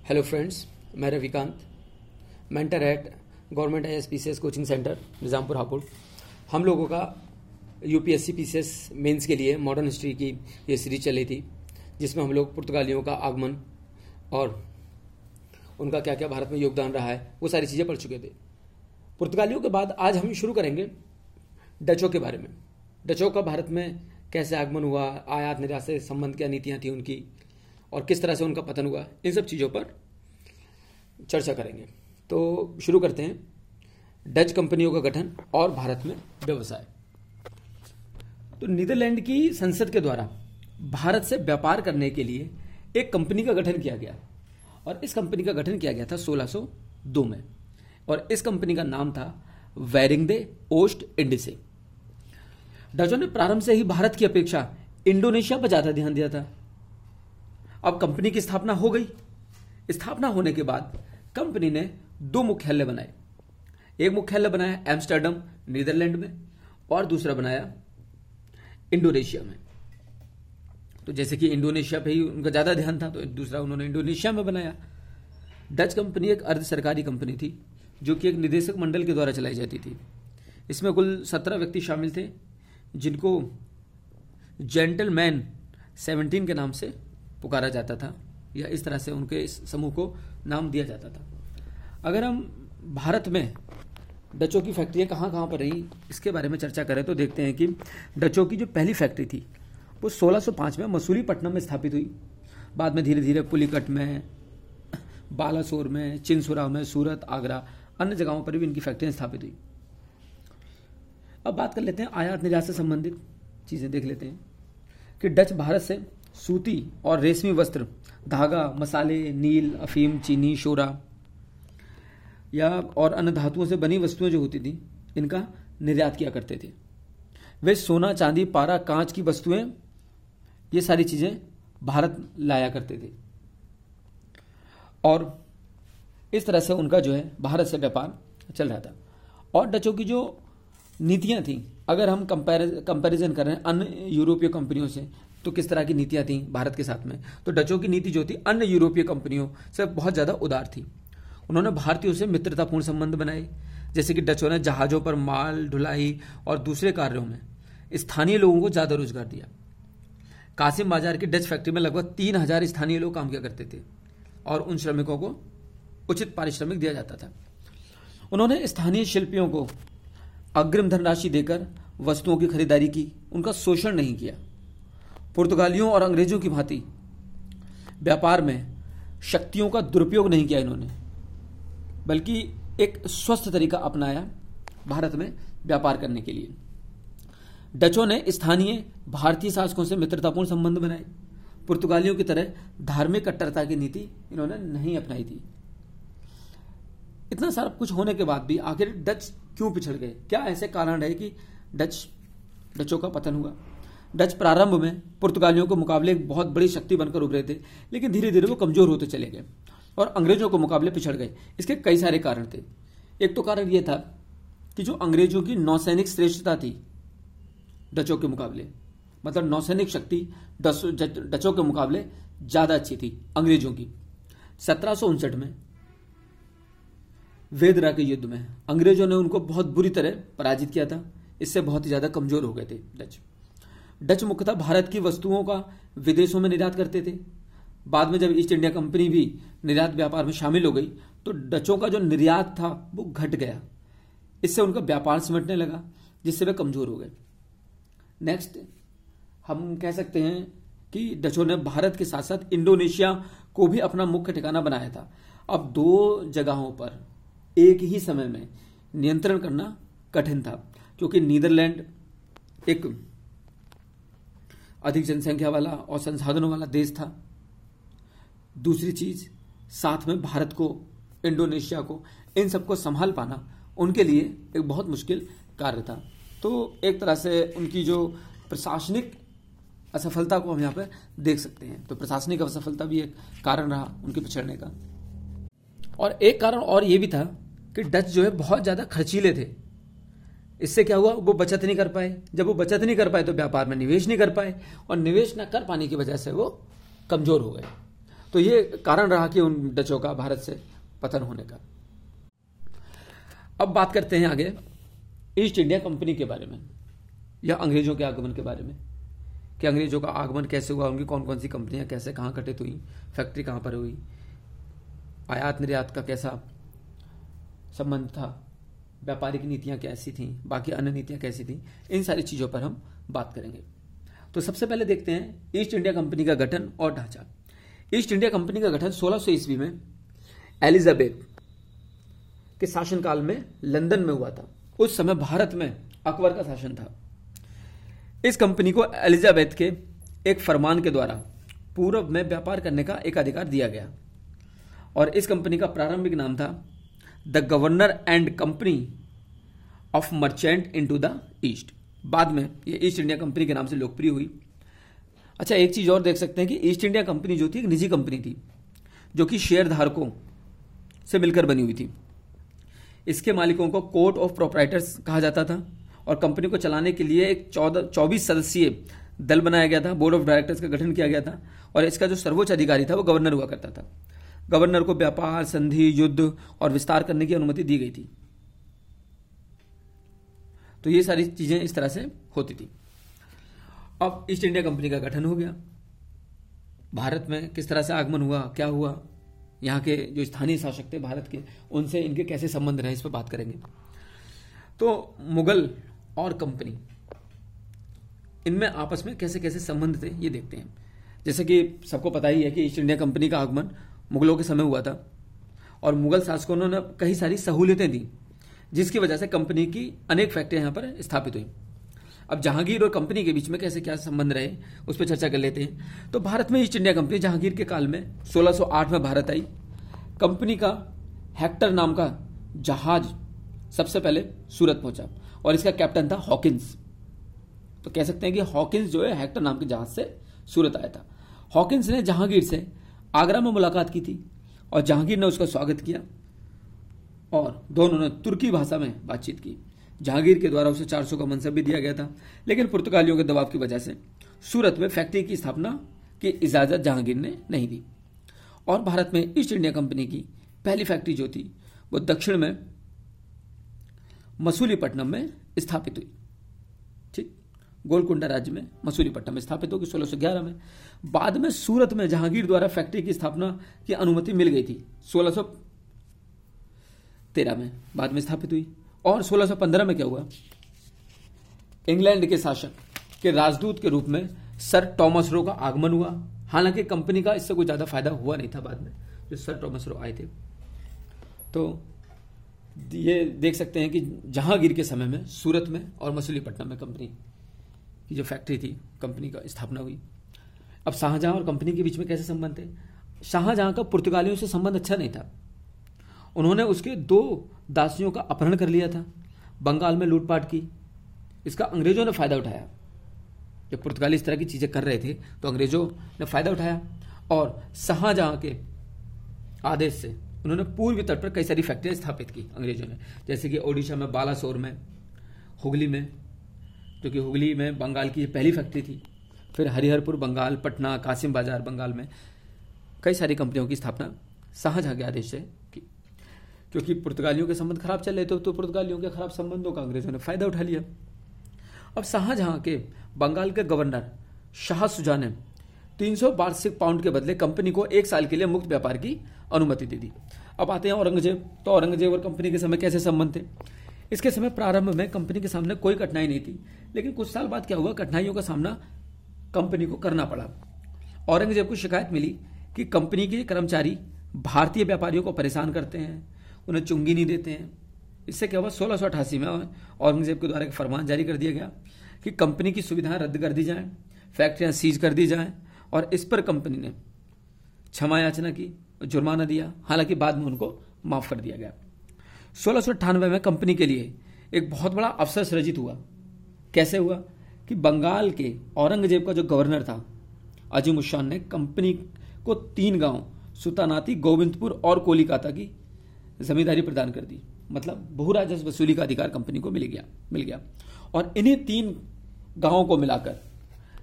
Hello friends मैं Ravikant mentor at government I S P C S coaching centre Nizampur Hapur. हम लोगों का UPSC S mains के लिए मॉडर्न हिस्ट्री की ये सीरीज़ चली थी, जिसमें हम लोग पुर्तगालियों का आगमन और उनका क्या क्या भारत में योगदान रहा है, वो सारी चीज़ें पढ़ चुके थे। पुर्तगालियों के बाद आज हम शुरू करेंगे डचों के बारे में। डचों का भारत में कैसे आगमन हुआ आयात निर्यात से संबंध क्या नीतियाँ थी उनकी और किस तरह से उनका पतन हुआ, इन सब चीज़ों पर चर्चा करेंगे। तो शुरू करते हैं। डच कंपनियों का गठन और भारत में व्यवसाय। तो नीदरलैंड की संसद के द्वारा भारत से व्यापार करने के लिए एक कंपनी का गठन किया गया। और इस कंपनी का गठन किया गया था 1602 में। और इस कंपनी का नाम था वैरिंग ओस्ट इंडिसे। डचों ने प्रारंभ से ही भारत की अपेक्षा इंडोनेशिया पर ज़्यादा ध्यान दिया था। अब कंपनी की स्थापना हो गई। स्थापना होने के बाद कंपनी ने दो मुख्यालय बनाए। एक मुख्यालय बनाया एम्स्टर्डम, नीदरलैंड में, और दूसरा बनाया इंडोनेशिया में। तो जैसे कि इंडोनेशिया पे ही उनका ज़्यादा ध्यान था तो दूसरा उन्होंने इंडोनेशिया में बनाया। डच कंपनी एक अर्ध सरकारी कंपनी थी, जो कि एक निदेशक मंडल के द्वारा चलाई जाती थी। इसमें कुल सत्रह व्यक्ति शामिल थे, जिनको जेंटलमैन सेवनटीन के नाम से पुकारा जाता था या इस तरह से उनके इस समूह को नाम दिया जाता था। अगर हम भारत में डचों की फैक्ट्रियाँ कहाँ कहाँ पर रही, इसके बारे में चर्चा करें तो देखते हैं कि डचों की जो पहली फैक्ट्री थी, वो 1605 में मसूलीपट्टनम में स्थापित हुई। बाद में धीरे धीरे पुलिकट में, बालासोर में चिनसुरा में, सूरत, आगरा, अन्य जगहों पर भी इनकी फैक्ट्रियाँ स्थापित हुई। अब बात कर लेते हैं आयात निर्यात से संबंधित चीज़ें देख लेते हैं कि डच भारत से सूती और रेशमी वस्त्र, धागा, मसाले, नील, अफीम, चीनी, शोरा, या और अन्य धातुओं से बनी वस्तुएँ जो होती थी, इनका निर्यात किया करते थे। वे सोना, चांदी, पारा, कांच की वस्तुएँ, ये सारी चीज़ें भारत लाया करते थे। और इस तरह से उनका जो है, भारत से व्यापार चल रहा था। और डचों की जो नीतियाँ थी, अगर हम कंपेरिजन कर अन्य यूरोपीय कंपनियों से तो किस तरह की नीतियाँ थी भारत के साथ में? तो डचों की नीति जो थी, अन्य यूरोपीय कंपनियों से बहुत ज़्यादा उदार थी। उन्होंने भारतीयों से मित्रतापूर्ण संबंध बनाए, जैसे कि डचों ने जहाजों पर माल ढुलाई और दूसरे कार्यों में स्थानीय लोगों को ज़्यादा रोज़गार दिया। कासिम बाज़ार की डच फैक्ट्री में लगभग तीन हज़ार स्थानीय लोग काम किया करते थे और उन श्रमिकों को उचित पारिश्रमिक दिया जाता था। उन्होंने स्थानीय शिल्पियों को अग्रिम धनराशि देकर वस्तुओं की खरीदारी की। उनका शोषण नहीं किया। पुर्तगालियों और अंग्रेज़ों की भांति। व्यापार में शक्तियों का दुरुपयोग नहीं किया इन्होंने, बल्कि एक स्वस्थ तरीका अपनाया भारत में व्यापार करने के लिए। डचों ने स्थानीय भारतीय शासकों से मित्रतापूर्ण संबंध बनाए। पुर्तगालियों की तरह धार्मिक कट्टरता की नीति इन्होंने नहीं अपनाई थी। इतना सारा कुछ होने के बाद भी आखिर डच क्यों पिछड़ गए? क्या ऐसे कारण रहे कि डच, डचों का पतन हुआ? डच प्रारंभ में पुर्तगालियों के मुकाबले एक बहुत बड़ी शक्ति बनकर उभरे थे, लेकिन धीरे धीरे वो कमज़ोर होते चले गए और अंग्रेज़ों के मुकाबले पिछड़ गए। इसके कई सारे कारण थे। एक तो कारण यह था कि जो अंग्रेज़ों की नौसैनिक श्रेष्ठता थी डचों के मुकाबले मतलब नौसैनिक शक्ति डचों के मुकाबले ज़्यादा अच्छी थी अंग्रेज़ों की। सत्रह सौ उनसठ में वेदरा के युद्ध में अंग्रेज़ों ने उनको बहुत बुरी तरह पराजित किया था। इससे बहुत ही ज़्यादा कमज़ोर हो गए थे डच। डच मुख्यतः भारत की वस्तुओं का, विदेशों में निर्यात करते थे। बाद में जब ईस्ट इंडिया कंपनी भी निर्यात व्यापार में शामिल हो गई तो डचों का जो निर्यात था, वो घट गया। इससे उनका व्यापार सिमटने लगा, जिससे वे कमज़ोर हो गए। नेक्स्ट हम कह सकते हैं कि डचों ने भारत के साथ साथ इंडोनेशिया को भी अपना मुख्य ठिकाना बनाया था। अब दो जगहों पर एक ही समय में नियंत्रण करना कठिन था, क्योंकि नीदरलैंड एक अधिक जनसंख्या वाला और संसाधनों वाला देश था। दूसरी चीज़, साथ में भारत को, इंडोनेशिया को, इन सबको संभाल पाना उनके लिए एक बहुत मुश्किल कार्य था। तो एक तरह से उनकी जो प्रशासनिक असफलता को हम यहाँ पर देख सकते हैं। तो प्रशासनिक असफलता भी एक कारण रहा उनके पिछड़ने का। और एक कारण और ये भी था कि डच जो है बहुत ज़्यादा खर्चीले थे। इससे क्या हुआ? वो बचत नहीं कर पाए। जब वो बचत नहीं कर पाए तो व्यापार में निवेश नहीं कर पाए और निवेश न कर पाने की वजह से वो कमज़ोर हो गए। तो ये कारण रहा कि उन डचों का भारत से पतन होने का। अब बात करते हैं आगे, ईस्ट इंडिया कंपनी के बारे में या अंग्रेज़ों के आगमन के बारे में। कि अंग्रेज़ों का आगमन कैसे हुआ, उनकी कौन कौन सी कंपनियाँ कैसे, कहाँ घटित हुई, फैक्ट्री कहाँ पर हुई आयात निर्यात का कैसा संबंध था व्यापारिक नीतियाँ कैसी थी, बाकी अन्य नीतियाँ कैसी थी, इन सारी चीज़ों पर हम बात करेंगे। तो सबसे पहले देखते हैं ईस्ट इंडिया कंपनी का गठन और ढांचा। ईस्ट इंडिया कंपनी का गठन 1600 ईस्वी में एलिजाबेथ के शासनकाल में लंदन में हुआ था। उस समय भारत में अकबर का शासन था। इस कंपनी को एलिजाबेथ के एक फरमान के द्वारा पूर्व में व्यापार करने का एक अधिकार दिया गया। और इस कंपनी का प्रारंभिक नाम था the governor and company of merchant into the east बाद में ये ईस्ट इंडिया कंपनी के नाम से लोकप्रिय हुई। अच्छा एक चीज़ और देख सकते हैं कि ईस्ट इंडिया कंपनी जो थी, एक निजी कंपनी थी, जो कि शेयर धारकों से मिलकर बनी हुई थी। इसके मालिकों को कोर्ट ऑफ़ प्रोपराइटर्स कहा जाता था और कंपनी को चलाने के लिए एक चौदह चौबीस सदस्यीय दल बनाया गया था। बोर्ड ऑफ़ डायरेक्टर्स का गठन किया गया था और इसका जो सर्वोच्च अधिकारी था, वो गवर्नर हुआ करता था। गवर्नर को व्यापार, संधि, युद्ध और विस्तार करने की अनुमति दी गई थी। तो ये सारी चीज़ें इस तरह से होती थी। अब ईस्ट इंडिया कंपनी का गठन हो गया। भारत में किस तरह से आगमन हुआ, क्या हुआ, यहाँ के जो स्थानीय शासक थे भारत के, उनसे इनके कैसे संबंध रहे, इस पर बात करेंगे। तो मुगल और कंपनी, इनमें आपस में कैसे कैसे संबंध थे, ये देखते हैं। जैसे कि सबको पता ही है कि ईस्ट इंडिया कंपनी का आगमन मुगलों के समय हुआ था। और मुगल शासकों ने कई सारी सहूलियतें दी, जिसकी वजह से कंपनी की अनेक फैक्ट्रियाँ यहाँ पर स्थापित हुई। अब जहांगीर और कंपनी के बीच में कैसे क्या संबंध रहे, उस पर चर्चा कर लेते हैं। तो भारत में ईस्ट इंडिया कंपनी जहांगीर के काल में 1608 में भारत आई। कंपनी का हेक्टर नाम का जहाज़ सबसे पहले सूरत पहुँचा, और इसका कैप्टन था हॉकिंस। तो कह सकते हैं कि हॉकिंस जो है, हेक्टर नाम के जहाज़ से सूरत आया था। हॉकिंस ने जहांगीर से आगरा में मुलाकात की थी और जहांगीर ने उसका स्वागत किया और दोनों ने तुर्की भाषा में बातचीत की। जहांगीर के द्वारा उसे 400 का मनसब भी दिया गया था, लेकिन पुर्तगालियों के दबाव की वजह से सूरत में फैक्ट्री की स्थापना की इजाज़त जहांगीर ने नहीं दी। और भारत में ईस्ट इंडिया कंपनी की पहली फैक्ट्री जो थी, वो दक्षिण में मसूलीपट्टनम में स्थापित हुई। गोलकुंडा राज्य में मसूलीपट्टनम में स्थापित होगी 1611 में। बाद में सूरत में जहांगीर द्वारा फैक्ट्री की स्थापना की अनुमति मिल गई थी 1613 में बाद में स्थापित हुई। और 1615 में क्या हुआ? इंग्लैंड के शासक के राजदूत के रूप में सर टॉमस रो का आगमन हुआ। हालाँकि कंपनी का इससे कोई ज़्यादा फ़ायदा हुआ नहीं था बाद में, जो सर टॉमस रो आए थे। तो ये देख सकते हैं कि जहांगीर के समय में, सूरत में और मसूलीपट्टनम में कंपनी की जो फैक्ट्री थी कंपनी का स्थापना हुई। अब शाहजहां और कंपनी के बीच में कैसे संबंध थे? शाहजहां का पुर्तगालियों से संबंध अच्छा नहीं था। उन्होंने उसके दो दासियों का अपहरण कर लिया था। बंगाल में लूटपाट की। इसका अंग्रेज़ों ने फ़ायदा उठाया। जब पुर्तगाली इस तरह की चीज़ें कर रहे थे तो अंग्रेज़ों ने फ़ायदा उठाया और शाहजहां के आदेश से उन्होंने पूर्वी तट पर कई सारी फैक्ट्रियाँ स्थापित की अंग्रेज़ों ने। जैसे कि ओडिशा में बालासोर में, हुगली में जो कि हुगली में बंगाल की पहली फैक्ट्री थी, फिर हरिहरपुर, बंगाल, पटना, कासिम बाज़ार, बंगाल में कई सारी कंपनियों की स्थापना शाहजहां के आदेश से की। क्योंकि पुर्तगालियों के संबंध खराब चल रहे थे तो पुर्तगालियों के खराब संबंधों का अंग्रेज़ों ने फ़ायदा उठा लिया। अब शाहजहां के बंगाल के गवर्नर शाह सुजा ने तीन सौ वार्षिक पाउंड के बदले कंपनी को एक साल के लिए मुक्त व्यापार की अनुमति दे दी। अब आते हैं औरंगज़ेब। तो औरंगज़ेब और कंपनी के समय कैसे संबंध थे? इसके समय प्रारंभ में कंपनी के सामने कोई कठिनाई नहीं थी। लेकिन कुछ साल बाद क्या हुआ? कठिनाइयों का सामना कंपनी को करना पड़ा। औरंगज़ेब को शिकायत मिली कि कंपनी के कर्मचारी भारतीय व्यापारियों को परेशान करते हैं, उन्हें चुंगी नहीं देते हैं। इससे क्या हुआ? सोलह में औरंगज़ेब के द्वारा एक फरमान जारी कर दिया गया कि कंपनी की सुविधाएँ रद्द कर दी जाएँ, फैक्ट्रियाँ सीज कर दी जाएँ, और इस पर कंपनी ने क्षमा याचना की, जुर्माना दिया। हालाँकि बाद में उनको माफ़ कर दिया गया। सोलह में कंपनी के लिए एक बहुत बड़ा अवसर सृजित हुआ। कैसे हुआ कि बंगाल के औरंगज़ेब का जो गवर्नर था, अजीम उशान ने कंपनी को तीन गाँव सुतानाती गोविंदपुर और कोलिकाता की जमींदारी प्रदान कर दी। मतलब बहु राजस्व वसूली का अधिकार कंपनी को मिल गया मिल गया। और इन्हीं तीन गाँवों को मिलाकर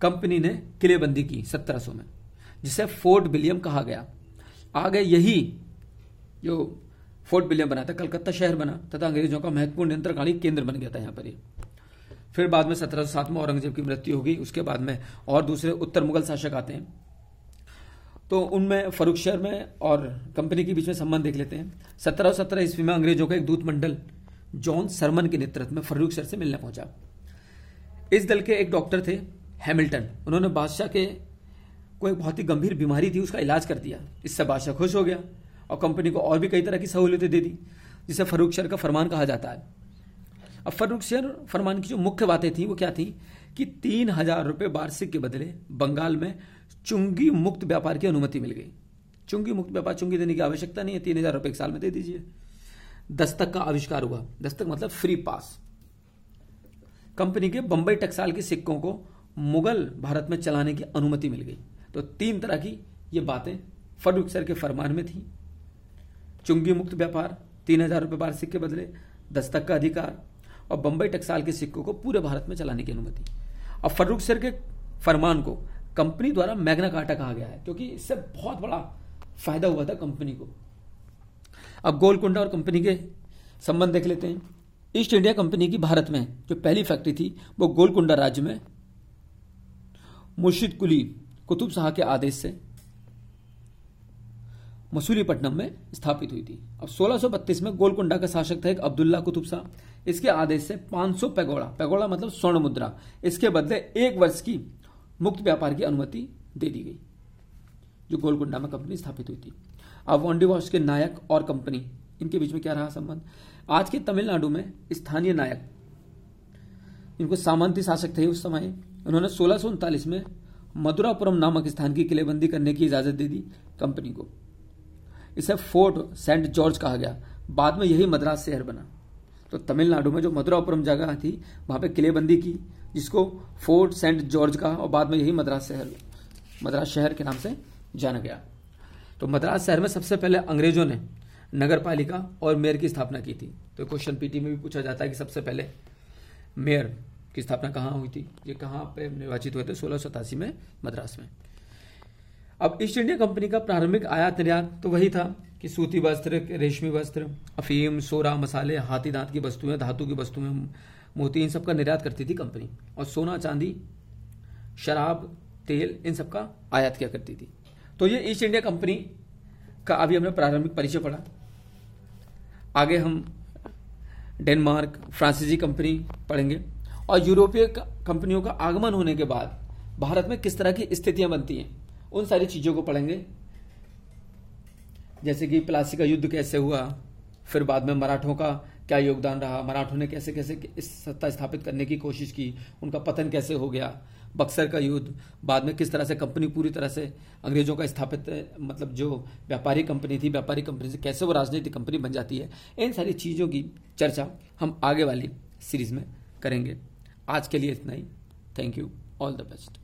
कंपनी ने किलेबंदी की 1700 में, जिसे फोर्ट विलियम कहा गया। आगे यही जो फोर्ट विलियम बना था, कलकत्ता शहर बना, तथा अंग्रेज़ों का महत्वपूर्ण नियंत्रणकारी केंद्र बन गया था यहाँ पर ये। फिर बाद में सत्रह सौ सात में औरंगज़ेब की मृत्यु होगी उसके बाद में और दूसरे उत्तर मुगल शासक आते हैं। तो उनमें फरुख शहर में और कंपनी के बीच में संबंध देख लेते हैं। सत्रह सत्रह ईस्वी में अंग्रेज़ों का एक दूत मंडल, जॉन सरमन के नेतृत्व में फरुख शहर से मिलने पहुँचा। इस दल के एक डॉक्टर थे, हैमिल्टन। उन्होंने बादशाह के को एक बहुत ही गंभीर बीमारी थी, उसका इलाज कर दिया। इससे बादशाह खुश हो गया। और कंपनी को और भी कई तरह की सहूलियतें दे दी, जिसे फरूख शेयर का फरमान कहा जाता है। अब फरूख शेयर फरमान की जो मुख्य बातें थी, वो क्या थी? कि तीन हज़ार रुपये वार्षिक के बदले बंगाल में चुंगी मुक्त व्यापार की अनुमति मिल गई। चुंगी मुक्त व्यापार चुंगी देने की आवश्यकता नहीं है, तीन हज़ार रुपये एक साल में दे दीजिए। दस्तक का आविष्कार हुआ। दस्तक मतलब फ्री पास कंपनी के बंबई टकसाल के सिक्कों को मुगल भारत में चलाने की अनुमति मिल गई। तो तीन तरह की ये बातें फरूख सर के फरमान में थी। चुंगी मुक्त व्यापार, तीन हज़ार रुपये वार्षिक के बदले दस्तक का अधिकार और बंबई टकसाल के सिक्कों को पूरे भारत में चलाने की अनुमति। और फर्रुख सर के फरमान को कंपनी द्वारा मैग्ना काटा कहा गया है, क्योंकि इससे बहुत बड़ा फ़ायदा हुआ था कंपनी को। अब गोलकुंडा और कंपनी के संबंध देख लेते हैं। ईस्ट इंडिया कंपनी की भारत में जो पहली फैक्ट्री थी, वो गोलकुंडा राज्य में मुर्शिद कुली कुतुब शाह के आदेश से मसूलीपट्टनम में स्थापित हुई थी। अब 1632 में गोलकुंडा का शासक था एक अब्दुल्ला कुतुब शाह। इसके आदेश से 500 पैगोड़ा पैगोड़ा मतलब स्वर्ण मुद्रा। इसके बदले एक वर्ष की मुक्त व्यापार की अनुमति दे दी गई, जो गोलकुंडा में कंपनी स्थापित हुई थी। अब वॉन्डिवॉश के नायक और कंपनी इनके बीच में क्या रहा संबंध? आज के तमिलनाडु में स्थानीय नायक, इनको सामंती शासक थे उस समय। उन्होंने सोलह में मदुरापुरम नामक स्थान की किलेबंदी करने की इजाज़त दे दी कंपनी को। इसे फोर्ट सेंट जॉर्ज कहा गया। बाद में यही मद्रास शहर बना। तो तमिलनाडु में जो मधुरापुरम जगह थी, वहाँ पे किलेबंदी की, जिसको फोर्ट सेंट जॉर्ज का और बाद में यही मद्रास शहर मद्रास शहर के नाम से जाना गया। तो मद्रास शहर में सबसे पहले अंग्रेज़ों ने नगर पालिका और मेयर की स्थापना की थी। तो क्वेश्चन पीटी में भी पूछा जाता है कि सबसे पहले मेयर की स्थापना कहाँ हुई थी? ये कहाँ पे निर्वाचित हुए थे? सोलह में मद्रास में। अब ईस्ट इंडिया कंपनी का प्रारंभिक आयात निर्यात तो वही था कि सूती वस्त्र, रेशमी वस्त्र, अफीम, सोरा, मसाले, हाथी दांत की वस्तुएँ, धातु की वस्तुएँ, मोती, इन सब का निर्यात करती थी कंपनी। और सोना, चांदी, शराब, तेल, इन सबका आयात किया करती थी। तो ये ईस्ट इंडिया कंपनी का अभी हमने प्रारंभिक परिचय पढ़ा। आगे हम डेनमार्क, फ्रांसीसी कंपनी पढ़ेंगे। और यूरोपीय कंपनियों का आगमन होने के बाद भारत में किस तरह की स्थितियाँ बनती हैं? उन सारी चीज़ों को पढ़ेंगे। जैसे कि प्लासी का युद्ध कैसे हुआ, फिर बाद में मराठों का क्या योगदान रहा, मराठों ने कैसे कैसे इस सत्ता स्थापित करने की कोशिश की, उनका पतन कैसे हो गया, बक्सर का युद्ध, बाद में किस तरह से कंपनी पूरी तरह से अंग्रेज़ों का स्थापित मतलब जो व्यापारी कंपनी थी, व्यापारी कंपनी से कैसे वो राजनीतिक कंपनी बन जाती है, इन सारी चीज़ों की चर्चा हम आगे वाली सीरीज़ में करेंगे। आज के लिए इतना ही। Thank you all the best